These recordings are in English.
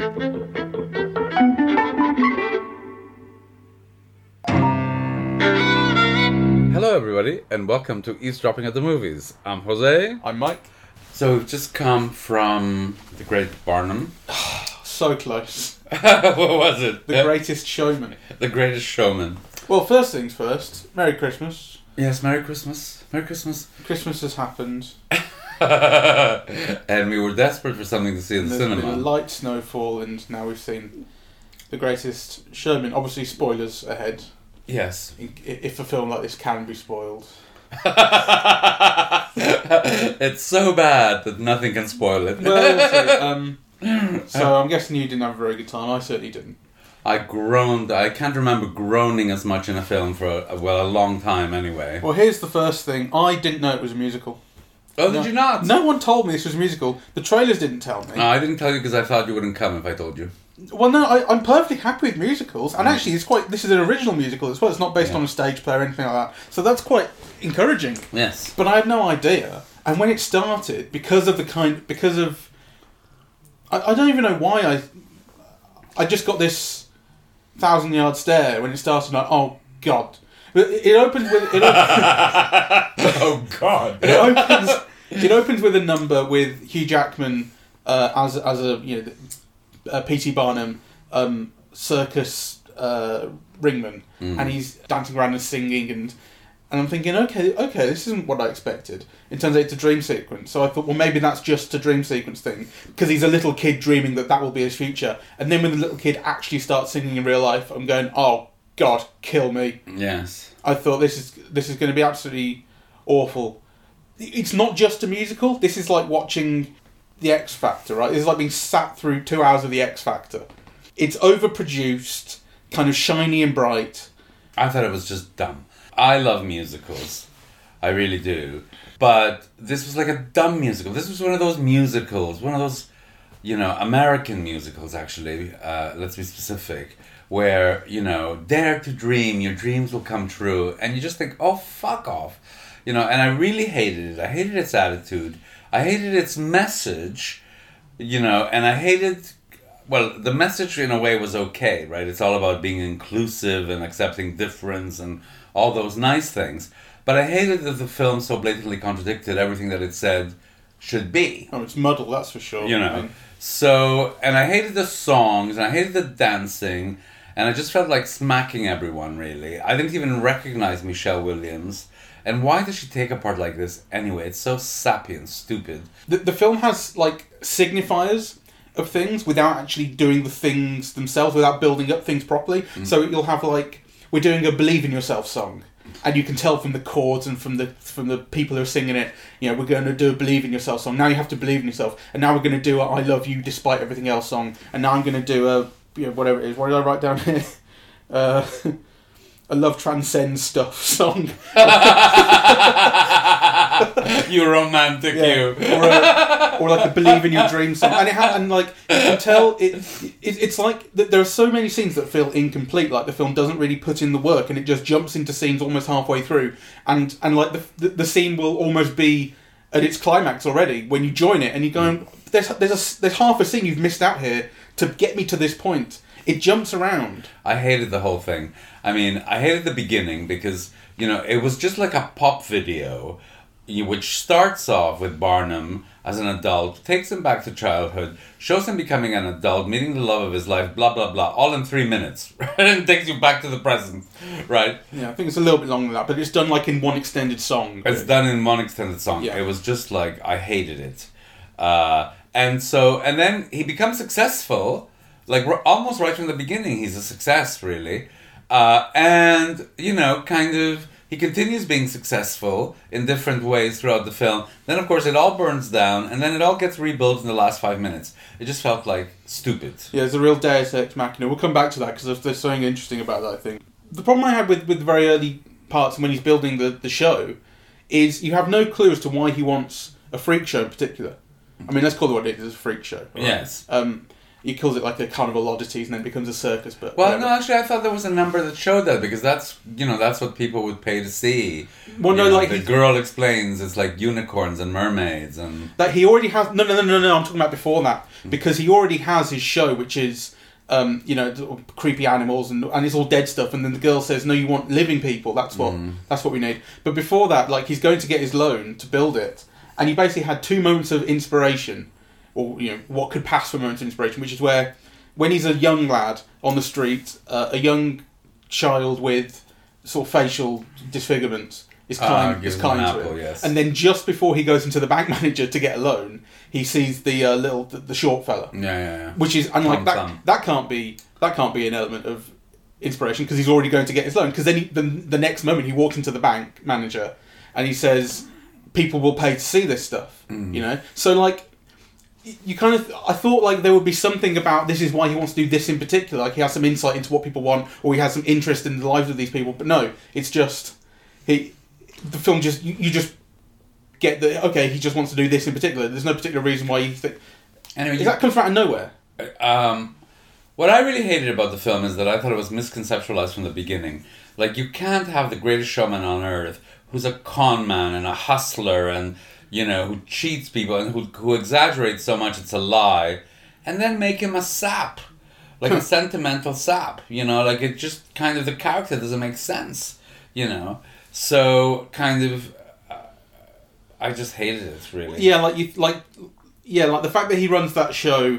Hello, everybody, and welcome to Eavesdropping at the Movies. I'm Jose. I'm Mike. So we've just come from the Great Barnum. So close. what was it? The greatest showman. The Greatest Showman. Well, first things first. Merry Christmas. Yes, Merry Christmas. Merry Christmas. Christmas has happened. and we were desperate for something to see in the There's been a cinema. light snowfall, and now we've seen the greatest showman. Obviously, spoilers ahead. Yes. If a film like this can be spoiled. it's so bad that nothing can spoil it. Well, we'll. Um, so I'm guessing you didn't have a very good time. I certainly didn't. I groaned. I can't remember groaning as much in a film for a, well a long time anyway. Well, here's the first thing. I didn't know it was a musical. Oh, did you not? No one told me this was a musical. The trailers didn't tell me. No, I didn't tell you because I thought you wouldn't come if I told you. Well, no, I, I'm perfectly happy with musicals, and mm. actually, it's quite. This is an original musical as well. It's not based Yeah. on a stage play or anything like that. So that's quite encouraging. Yes. But I had no idea, and when it started, because of the kind, because of, I, I don't even know why I, I just got this thousand yard stare when it started. Like, oh God, it, oh, it opens with it, op- oh God. it opens it opens with a number with Hugh Jackman uh, as as a you know uh, P.T. Barnum um, circus uh, ringman, and he's dancing around and singing and. And I'm thinking, okay, okay, this isn't what I expected. It turns out it's a dream sequence. So I thought, well, maybe that's just a dream sequence thing because he's a little kid dreaming that that will be his future. And then when the little kid actually starts singing in real life, I'm going, oh God, kill me. Yes. I thought this is this is going to be absolutely awful. It's not just a musical. This is like watching the X Factor, right? This is like being sat through two hours of the X Factor. It's overproduced, kind of shiny and bright. I thought it was just dumb. I love musicals. I really do. But this was like a dumb musical. This was one of those musicals, one of those, you know, American musicals, actually. Uh, let's be specific. Where, you know, dare to dream, your dreams will come true. And you just think, oh, fuck off. You know, and I really hated it. I hated its attitude. I hated its message, you know, and I hated well, the message in a way was okay, right? It's all about being inclusive and accepting difference and all those nice things. But I hated that the film so blatantly contradicted everything that it said should be. Oh, it's muddled, that's for sure. You I know. mean, So, and I hated the songs and I hated the dancing and I just felt like smacking everyone really. I didn't even recognize Michelle Williams. And why does she take a part like this anyway? It's so sappy and stupid. the, the film has like signifiers of things without actually doing the things themselves, without building up things properly. So you'll have like we're doing a "Believe in Yourself" song, and you can tell from the chords and from the from the people who are singing it. You know, we're going to do a "Believe in Yourself" song. Now you have to believe in yourself, and now we're going to do a "I love you despite everything else" song, and now I'm going to do a you know whatever it is. What did I write down here? Uh, a love transcends stuff song. you romantic you. or, a, or like a believe in your dream song, and it ha- and like you can tell it, it it's like th- there are so many scenes that feel incomplete. Like the film doesn't really put in the work, and it just jumps into scenes almost halfway through, and and like the the, the scene will almost be at its climax already when you join it, and you're going hmm. there's there's a there's half a scene you've missed out here to get me to this point. It jumps around. I hated the whole thing. I mean, I hated the beginning because, you know, it was just like a pop video, which starts off with Barnum as an adult, takes him back to childhood, shows him becoming an adult, meeting the love of his life, blah, blah, blah, all in three minutes, right? and takes you back to the present, right? Yeah, I think it's a little bit longer than that, but it's done like in one extended song. It's done in one extended song. Yeah. It was just like I hated it, uh, and so and then he becomes successful, like almost right from the beginning. He's a success, really, uh, and you know, kind of he continues being successful in different ways throughout the film. Then, of course, it all burns down, and then it all gets rebuilt in the last five minutes. It just felt like stupid. Yeah, it's a real Deus Ex Machina. We'll come back to that because there's something interesting about that. I think the problem I had with with the very early parts when he's building the the show is you have no clue as to why he wants a freak show in particular. I mean, let's call it what it is, a freak show. right? Yes. Um, he calls it like a carnival oddities, and then becomes a circus. But Well, whatever. no, actually, I thought there was a number that showed that because that's you know that's what people would pay to see. Well, You no, know, like the girl explains it's like unicorns and mermaids and that he already has. No, no, no, no, no. I'm talking about before that Hmm. because he already has his show, which is. Um, you know, creepy animals and and it's all dead stuff, and then the girl says, "No, you want living people. That's what Hmm. that's what we need." But before that, like he's going to get his loan to build it, and he basically had two moments of inspiration, or you know, what could pass for moments of inspiration, which is where, when he's a young lad on the street, uh, a young child with sort of facial disfigurements is Ah, kind gives is kind to apple, him, yes. and then just before he goes into the bank manager to get a loan, he sees the uh, little the, the short fella, yeah, yeah, yeah. which is and like that that can't be that can't be an element of inspiration because he's already going to get his loan because then he, the, the next moment he walks into the bank manager and he says people will pay to see this stuff Mm. you know so like you kind of i thought like there would be something about this is why he wants to do this in particular. Like he has some insight into what people want or he has some interest in the lives of these people. But no it's just he the film just you, you just get the okay he just wants to do this in particular. There's no particular reason why you think Anyway, you- that comes from out of nowhere? Um, what I really hated about the film is that I thought it was misconceptualized from the beginning. Like you can't have the greatest showman on earth who's a con man and a hustler and you know who cheats people and who who exaggerates so much it's a lie, and then make him a sap, like a sentimental sap. You know, like it just kind of the character doesn't make sense. You know, so kind of. uh, I just hated it really. Yeah, like you like yeah, like the fact that he runs that show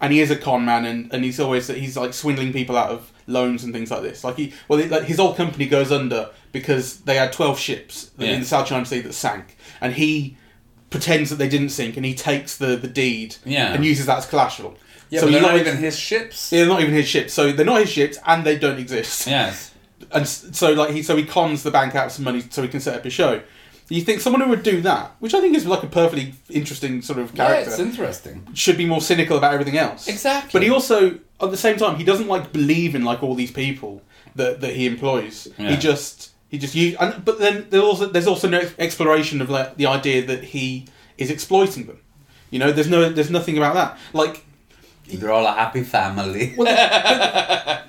and he is a con man and, and he's always he's like swindling people out of loans and things like this. Like he well like his old company goes under because they had 12 ships Yeah. in the South China Sea that sank and he pretends that they didn't sink and he takes the the deed Yeah. and uses that as collateral. Yeah, so but they're not even his ships. they're not even his ships. So they're not his ships and they don't exist. Yes. And s- so like he so he cons the bank out of some money so he can set up his show. You think someone who would do that, which I think is like a perfectly interesting sort of Yeah, character, it's interesting. should be more cynical about everything else. Exactly. But he also, at the same time, he doesn't like believe in like all these people that, that he employs. Yeah. He just he just use. And, but then there's also there's also no exploration of like the idea that he is exploiting them. You know, there's no there's nothing about that. Like, They're all a happy family. well,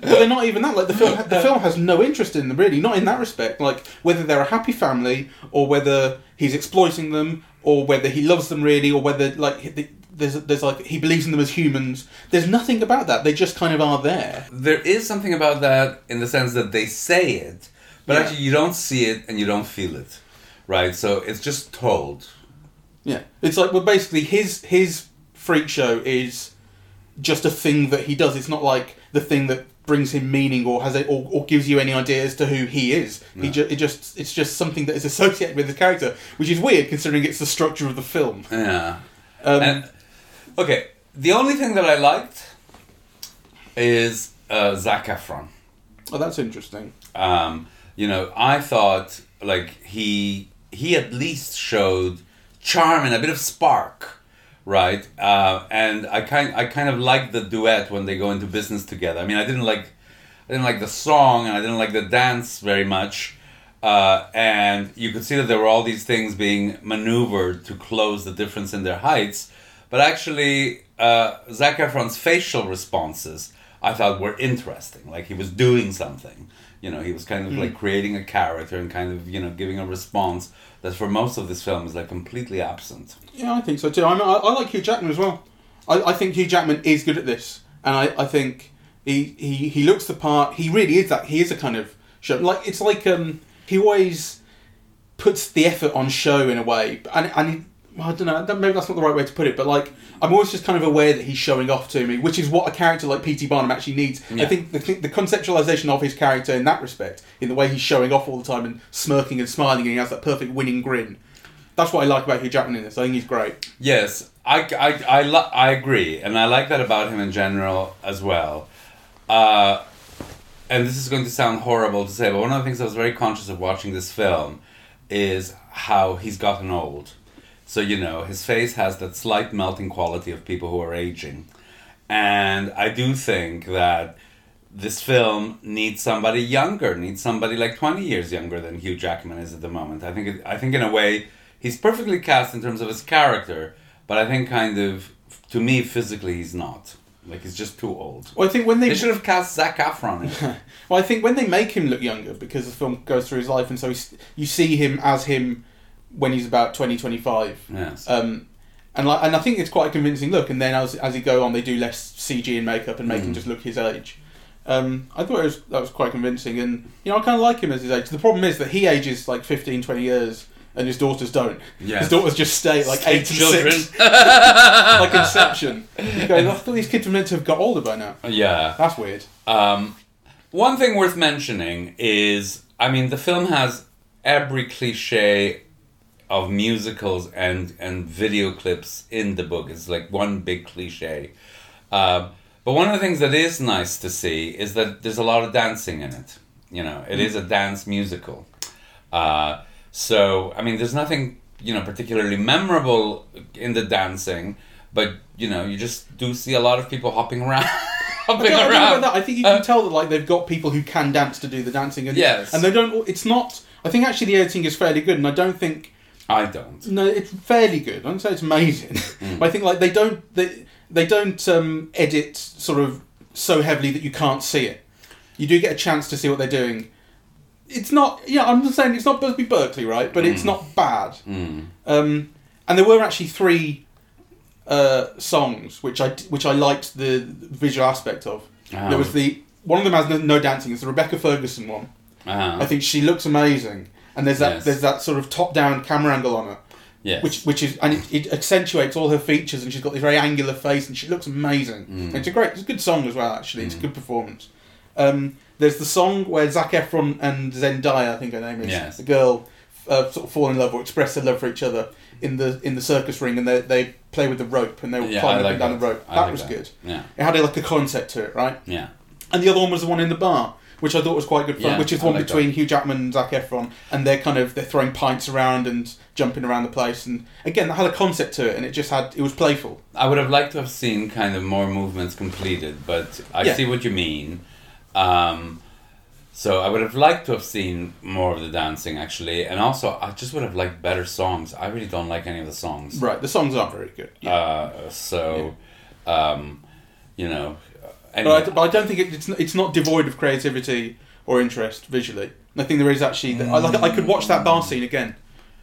but they're not even that. Like the film, the film has no interest in them really. Not in that respect. Like whether they're a happy family or whether he's exploiting them or whether he loves them really or whether like he- there's there's like he believes in them as humans. There's nothing about that. They just kind of are there. there is something about that in the sense that they say it, but Yeah. actually you don't see it and you don't feel it, right? So it's just told. Yeah, it's like well, basically his his freak show is just a thing that he does. It's not like the thing that brings him meaning or has it or, or gives you any idea as to who he is. He No. ju- it just it's just something that is associated with his character, which is weird considering it's the structure of the film. Yeah. Um, and okay, the only thing that I liked is uh, Zac Efron. oh, that's interesting. um, you know, I thought like he he at least showed charm and a bit of spark, right? Uh, and I kind I kind of liked the duet when they go into business together. I mean, I didn't like I didn't like the song and I didn't like the dance very much. Uh, and you could see that there were all these things being maneuvered to close the difference in their heights. But actually, uh, Zac Efron's facial responses I thought were interesting. Like he was doing something. You know, he was kind of like creating a character and kind of you know giving a response that for most of this film is like completely absent. Yeah, I think so too. I, mean, I, I like Hugh Jackman as well. I, I think Hugh Jackman is good at this, and I, I think he, he he looks the part. He really is that. He is a kind of show. Like it's like um he always puts the effort on show in a way, and and he, well, I don't know. Maybe that's not the right way to put it, but like I'm always just kind of aware that he's showing off to me, which is what a character like P.T. Barnum actually needs. I think the the conceptualization of his character in that respect, in the way he's showing off all the time and smirking and smiling, and he has that perfect winning grin. That's what I like about Hugh Jackman in this. I think he's great. Yes, I, I, I, li- I agree, and I like that about him in general as well. Uh, and this is going to sound horrible to say, but one of the things I was very conscious of watching this film is how he's gotten old. So, you know, his face has that slight melting quality of people who are aging. And I do think that this film needs somebody younger, needs somebody like 20 years younger than Hugh Jackman is at the moment. I think, it, I think in a way, he's perfectly cast in terms of his character, but I think kind of, to me, physically, he's not. Like he's just too old. Well, I think when they, They should have cast Zac Efron well, I think when they make him look younger because the film goes through his life, and so you see him as him when he's about 20, 25. yes. Um, and like, and I think it's quite a convincing look. And then as as he go on, they do less CG and makeup and make him Mm. just look his age. Um, I thought it was, that was quite convincing, and you know I kind of like him as his age. The problem is that he ages like 15, 20 years, and his daughters don't. Yes. His daughters just stay like Stay eight and six, like Inception. You go, I thought these kids were meant to have got older by now. yeah. That's weird. Um, one thing worth mentioning is, I mean, the film has every cliche of musicals and and video clips in the book. It's like one big cliche. Um, but one of the things that is nice to see is that there's a lot of dancing in it. You know, it is a dance musical. Uh, so, I mean, there's nothing you know particularly memorable in the dancing, but you know, you just do see a lot of people hopping around. I hopping I around. I think you can Uh, tell that like they've got people who can dance to do the dancing, and Yes. and they don't. It's not. I think actually the editing is fairly good, and I don't think I don't. no, it's fairly good. I don't say it's amazing, Mm. but I think like they don't they they don't um, edit sort of so heavily that you can't see it. You do get a chance to see what they're doing. It's not. Yeah, I'm just saying it's not Busby Berkeley, right? But it's not bad. Mm. Um, and there were actually three uh, songs which I which I liked the visual aspect of. There was the one of them has no, no dancing. It's the Rebecca Ferguson one. Uh-huh. I think she looks amazing, and there's that Yes. there's that sort of top down camera angle on her, yes. which which is and it, it accentuates all her features, and she's got this very angular face, and she looks amazing. Mm. It's a great, it's a good song as well. Actually, it's a good performance. Um, there's the song where Zac Efron and Zendaya, I think her name is, Yes. the girl, uh, sort of fall in love or express their love for each other in the in the circus ring, and they they play with the rope and they were yeah, climbing I up and down that. the rope. I that like was good. Yeah, It had like a concept to it, right? yeah. And the other one was the one in the bar, which I thought was quite good fun, Yeah, which is I one like between Hugh Jackman and Zac Efron, and they're kind of they're throwing pints around and jumping around the place, and again that had a concept to it, and it just had it was playful. I would have liked to have seen kind of more movements completed, but I Yeah. see what you mean. Um, so I would have liked to have seen more of the dancing actually, and also I just would have liked better songs. I really don't like any of the songs. Right, the songs aren't very good. Yeah. Uh, so, um, you know, but, I, but I don't think it, it's it's not devoid of creativity or interest visually. I think there is actually. I like. I could watch that bar scene again.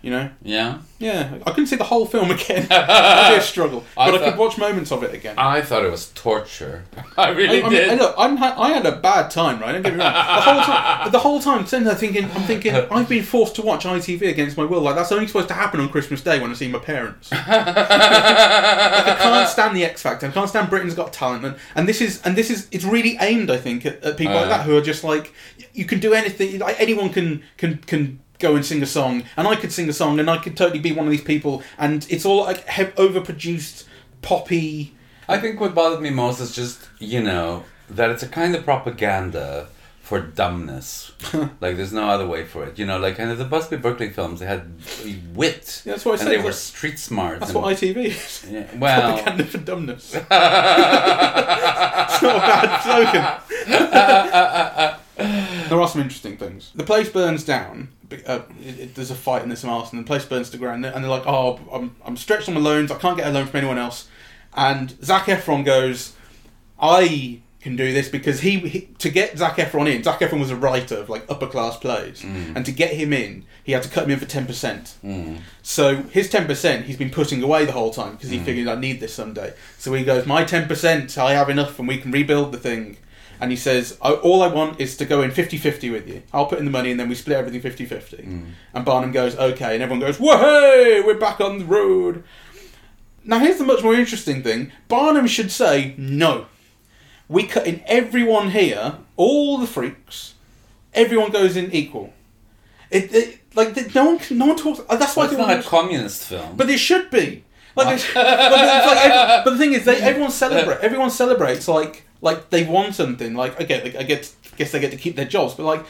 You know. yeah. Yeah, I couldn't see the whole film again. That'd be a struggle. I But I, could watch moments of it again. I thought it was torture. I really I, I did. mean, look, I'm ha- I had a bad time, right? Don't get me wrong. The whole time, the whole time, sitting there thinking, I'm thinking, I've been forced to watch ITV against my will. Like that's only supposed to happen on Christmas Day when I see my parents. like, I can't stand the X Factor. I can't stand Britain's Got Talent, and, and this is and this is it's really aimed, I think, at, at people like Uh. that who are just like, you can do anything. Like, anyone can can can go and sing a song, and I could sing a song, and I could totally be one of these people, and it's all like he- overproduced, poppy. I think what bothered me most is just, you know, that it's a kind of propaganda for dumbness. like, there's no other way for it. You know, like, kind of the Busby Berkeley films, they had wit. Yeah, that's what I and said, they were street smart. That's and- what ITV is. Yeah, well, Propaganda for dumbness. it's not a bad slogan. there are some interesting things. The place burns down. Uh, it, it- there's a fight in this house, and the place burns to ground. And they're like, "Oh, I'm, I'm stretched on my loans. I can't get a loan from anyone else." And Zac Efron goes, "I can do this because he, he to get Zac Efron in. Zac Efron was a writer of like upper class plays, and to get him in, he had to cut him in for ten percent. mm, So his ten percent he's been putting away the whole time because he figured I need this someday. So he goes, my ten percent, I have enough, and we can rebuild the thing. And he says, all I want is to go in 50-50 with you. I'll put in the money, and then we split everything 50-50. And Barnum goes, okay, and everyone goes, whoa, we're back on the road. Now here's the much more interesting thing: Barnum should say no. We cut in everyone here, all the freaks. Everyone goes in equal. It, it like the- no one, no one talks. uh, That's why well, it's not a communist film. but it should be. Like, it's, but, like ev- but the thing is, they, everyone celebrate. Everyone celebrates like like they won something. Like I get, I get, guess they get to keep their jobs, but like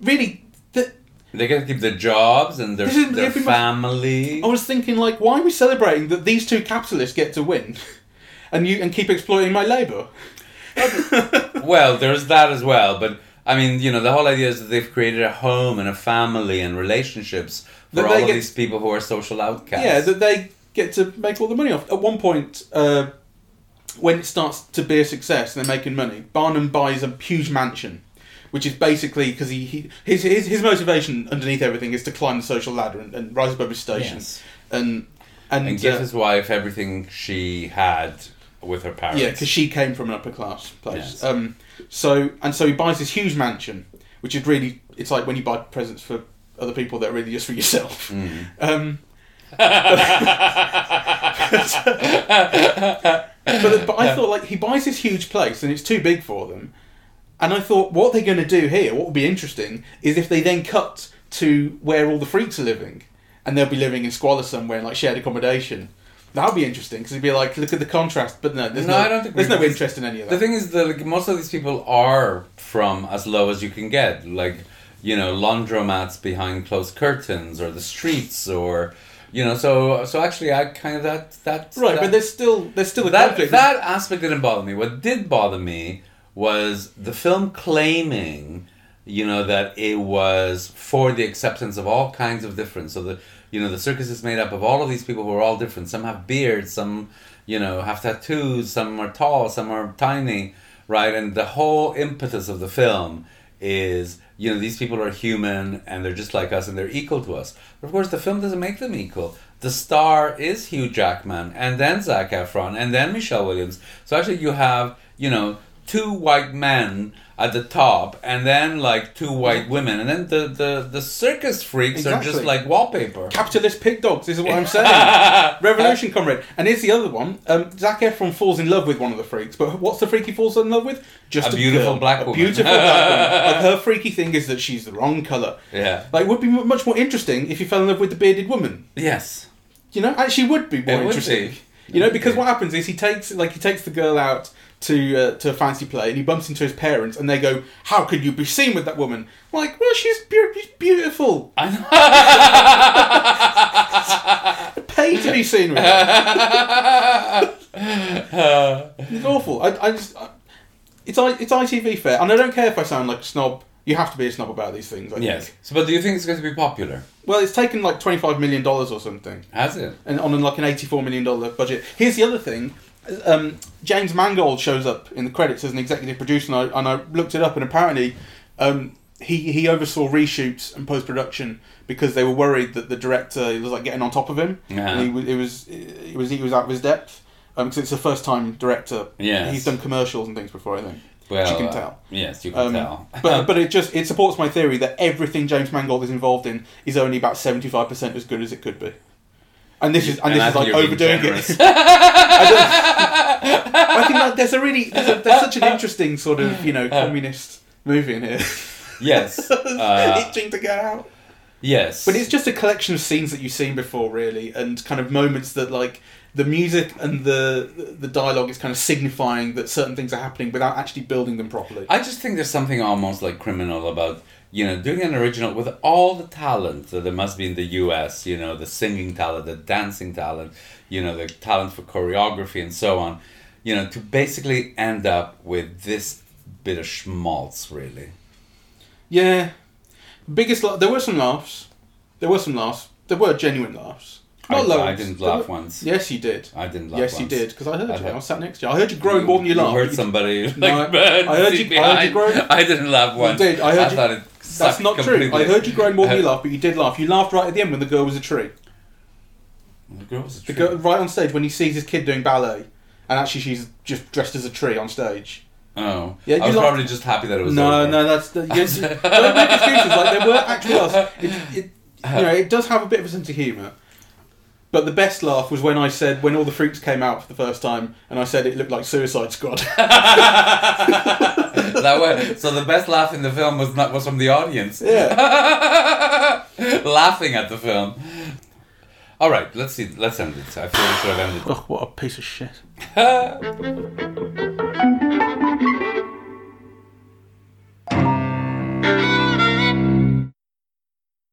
really, the, they get to keep their jobs and their, is- their much- family. I was thinking like, why are we celebrating that these two capitalists get to win, and you and keep exploiting my labour? well, there's that as well, but I mean, you know, the whole idea is that they've created a home and a family and relationships for all of get- these people who are social outcasts. Yeah, that they get to make all the money off. At one point, uh, when it starts to be a success and they're making money, Barnum buys a huge mansion, which is basically because he, he his, his his motivation underneath everything is to climb the social ladder and, and rise above his station, Yes. and and, And give uh, his wife everything she had with her parents. yeah, because she came from an upper class place. Yes. Um, so and so he buys this huge mansion, which is really it's like when you buy presents for other people that are really just for yourself. Mm. Um, but, but I thought like he buys this huge place and it's too big for them, and I thought what they're going to do here, what would be interesting, is if they then cut to where all the freaks are living, and they'll be living in squalor somewhere in like shared accommodation. That would be interesting because it'd be like, look at the contrast. But no, there's No, no, I don't think there's no interest in any of that. The thing is that like, most of these people are from as low as you can get, like you know laundromats behind closed curtains or the streets or you know. So so actually, I kind of that that right, that, but there's still there's still a that conflict. that aspect didn't bother me. What did bother me was the film claiming, you know, that it was for the acceptance of all kinds of difference. So the you know the circus is made up of all of these people who are all different. Some have beards, some you know have tattoos, some are tall, some are tiny, right? And the whole impetus of the film is you know these people are human and they're just like us and they're equal to us. But of course, the film doesn't make them equal. The star is Hugh Jackman and then Zac Efron and then Michelle Williams. So actually, you have you know two white men at the top and then like two white women and then the the, the circus freaks are just like wallpaper. Capitalist pig dogs this is what I'm saying. Revolution, comrade. And here's the other one. Um, Zac Efron falls in love with one of the freaks, but what's the freak he falls in love with? Just A beautiful girl. black a woman. beautiful black woman. Like her freaky thing is that she's the wrong color. Yeah. Like, it would be much more interesting if he fell in love with the bearded woman. Yes. You know, actually, would be more It interesting. be. You know, because what happens is he takes like he takes the girl out to uh, to a fancy play and he bumps into his parents and they go, "How could you be seen with that woman?" Like, well, she's, beau- she's beautiful. I know. Pay to be seen with her. It's awful. I, I just, I, it's I, it's ITV fare, and I don't care if I sound like a snob. You have to be a snob about these things. I yes. Think. So, but do you think it's going to be popular? Well, it's taken like twenty five million dollars or something, Has it? and on like an eighty four million dollar budget. Here's the other thing. Um, James Mangold shows up in the credits as an executive producer, and I, and I looked it up, and apparently um, he he oversaw reshoots and post production because they were worried that the director was like getting on top of him. Yeah. And he was it was it was he was out of his depth. because it's a first time director. Yes. he's done commercials and things before. I think. Well, you can uh, yes, you can Um, tell. but but it just it supports my theory that everything James Mangold is involved in is only about seventy five percent as good as it could be. And this is and, And this is like think you're being overdoing it. I, don't- I think that there's a really there's, a, there's such an interesting sort of you know communist movie in here. yes. Uh, itching to get out. yes. But it's just a collection of scenes that you've seen before, really, and kind of moments that like the music and the the dialogue is kind of signifying that certain things are happening without actually building them properly. I just think there's something almost like criminal about you know doing an original with all the talent that there must be in the U.S. You know the singing talent, the dancing talent, you know the talent for choreography and so on. You know to basically end up with this bit of schmaltz, really. Yeah, biggest there were some laughs. There were some laughs. There were genuine laughs. Not I, loads. I didn't laugh once. Yes, you did. I didn't laugh. yes, you did because I heard I you. heard- I was sat next to you. I heard you groan more than you You laughed. heard somebody like No, I- I heard you- behind. I heard you groan. I didn't laugh once. did. I heard you- thought it That's not true. I heard you groan more than you laughed, but you did laugh. You laughed right at the end when the girl was a tree. The girl was a The tree. girl, right on stage when he sees his kid doing ballet, and actually she's just dressed as a tree on stage. Oh, Yeah, I you was laughed- probably just happy that it was No, over. no, that's the, yes, don't make excuses. Like there were actually laughs. It, it, you know, it does have a bit of a sense of humour. But the best laugh was when I said when all the freaks came out for the first time, and I said it looked like Suicide Squad. that way, so the best laugh in the film was not was from the audience yeah. laughing at the film. All right, let's see. Let's end it. I feel we should have ended. Oh, what a piece of shit. it.